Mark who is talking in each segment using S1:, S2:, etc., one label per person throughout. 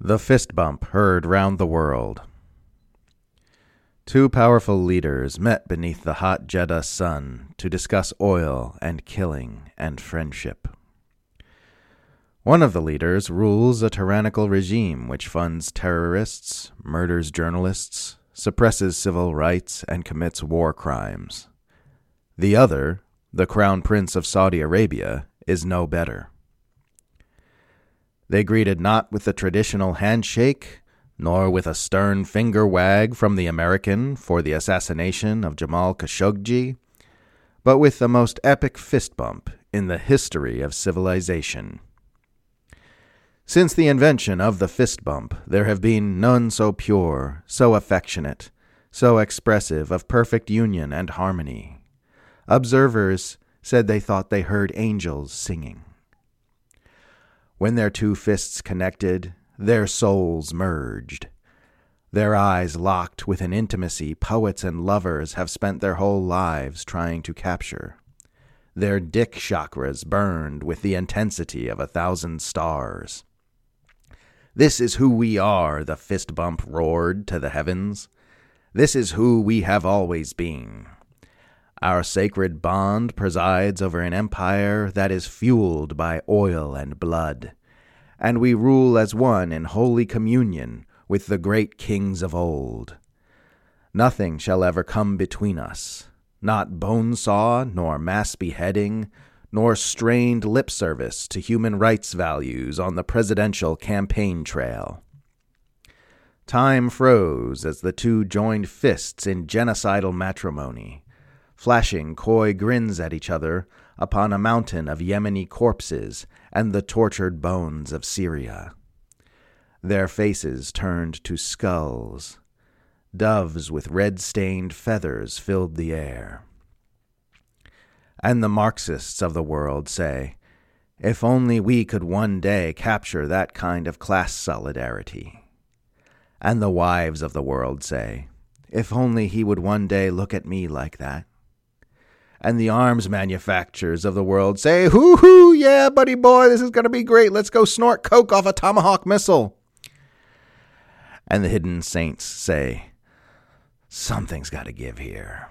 S1: The fist bump heard round the world. Two powerful leaders met beneath the hot Jeddah sun to discuss oil and killing and friendship. One of the leaders rules a tyrannical regime which funds terrorists, murders journalists, suppresses civil rights, and commits war crimes. The other, the Crown Prince of Saudi Arabia, is no better. They greeted not with the traditional handshake, nor with a stern finger wag from the American for the assassination of Jamal Khashoggi, but with the most epic fist bump in the history of civilization. Since the invention of the fist bump, there have been none so pure, so affectionate, so expressive of perfect union and harmony. Observers said they thought they heard angels singing. When their two fists connected, their souls merged. Their eyes locked with an intimacy poets and lovers have spent their whole lives trying to capture. Their dick chakras burned with the intensity of a thousand stars. This is who we are, the fist bump roared to the heavens. This is who we have always been. Our sacred bond presides over an empire that is fueled by oil and blood, and we rule as one in holy communion with the great kings of old. Nothing shall ever come between us, not bone saw, nor mass beheading, nor strained lip service to human rights values on the presidential campaign trail. Time froze as the two joined fists in genocidal matrimony flashing coy grins at each other upon a mountain of Yemeni corpses and the tortured bones of Syria. Their faces turned to skulls. Doves with red stained feathers filled the air. And the Marxists of the world say, if only we could one day capture that kind of class solidarity. And the wives of the world say, if only he would one day look at me like that and the arms manufacturers of the world say, hoo hoo, yeah, buddy boy, this is going to be great. Let's go snort coke off a Tomahawk missile. And the hidden saints say, something's got to give here.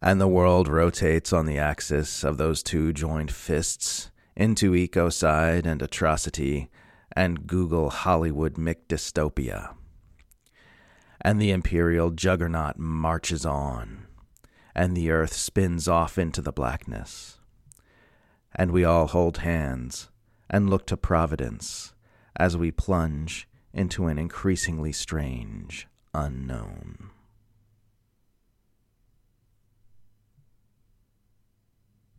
S1: And the world rotates on the axis of those two joined fists into ecocide and atrocity and Google Hollywood McDystopia. And the imperial juggernaut marches on and the earth spins off into the blackness. And we all hold hands and look to Providence as we plunge into an increasingly strange unknown.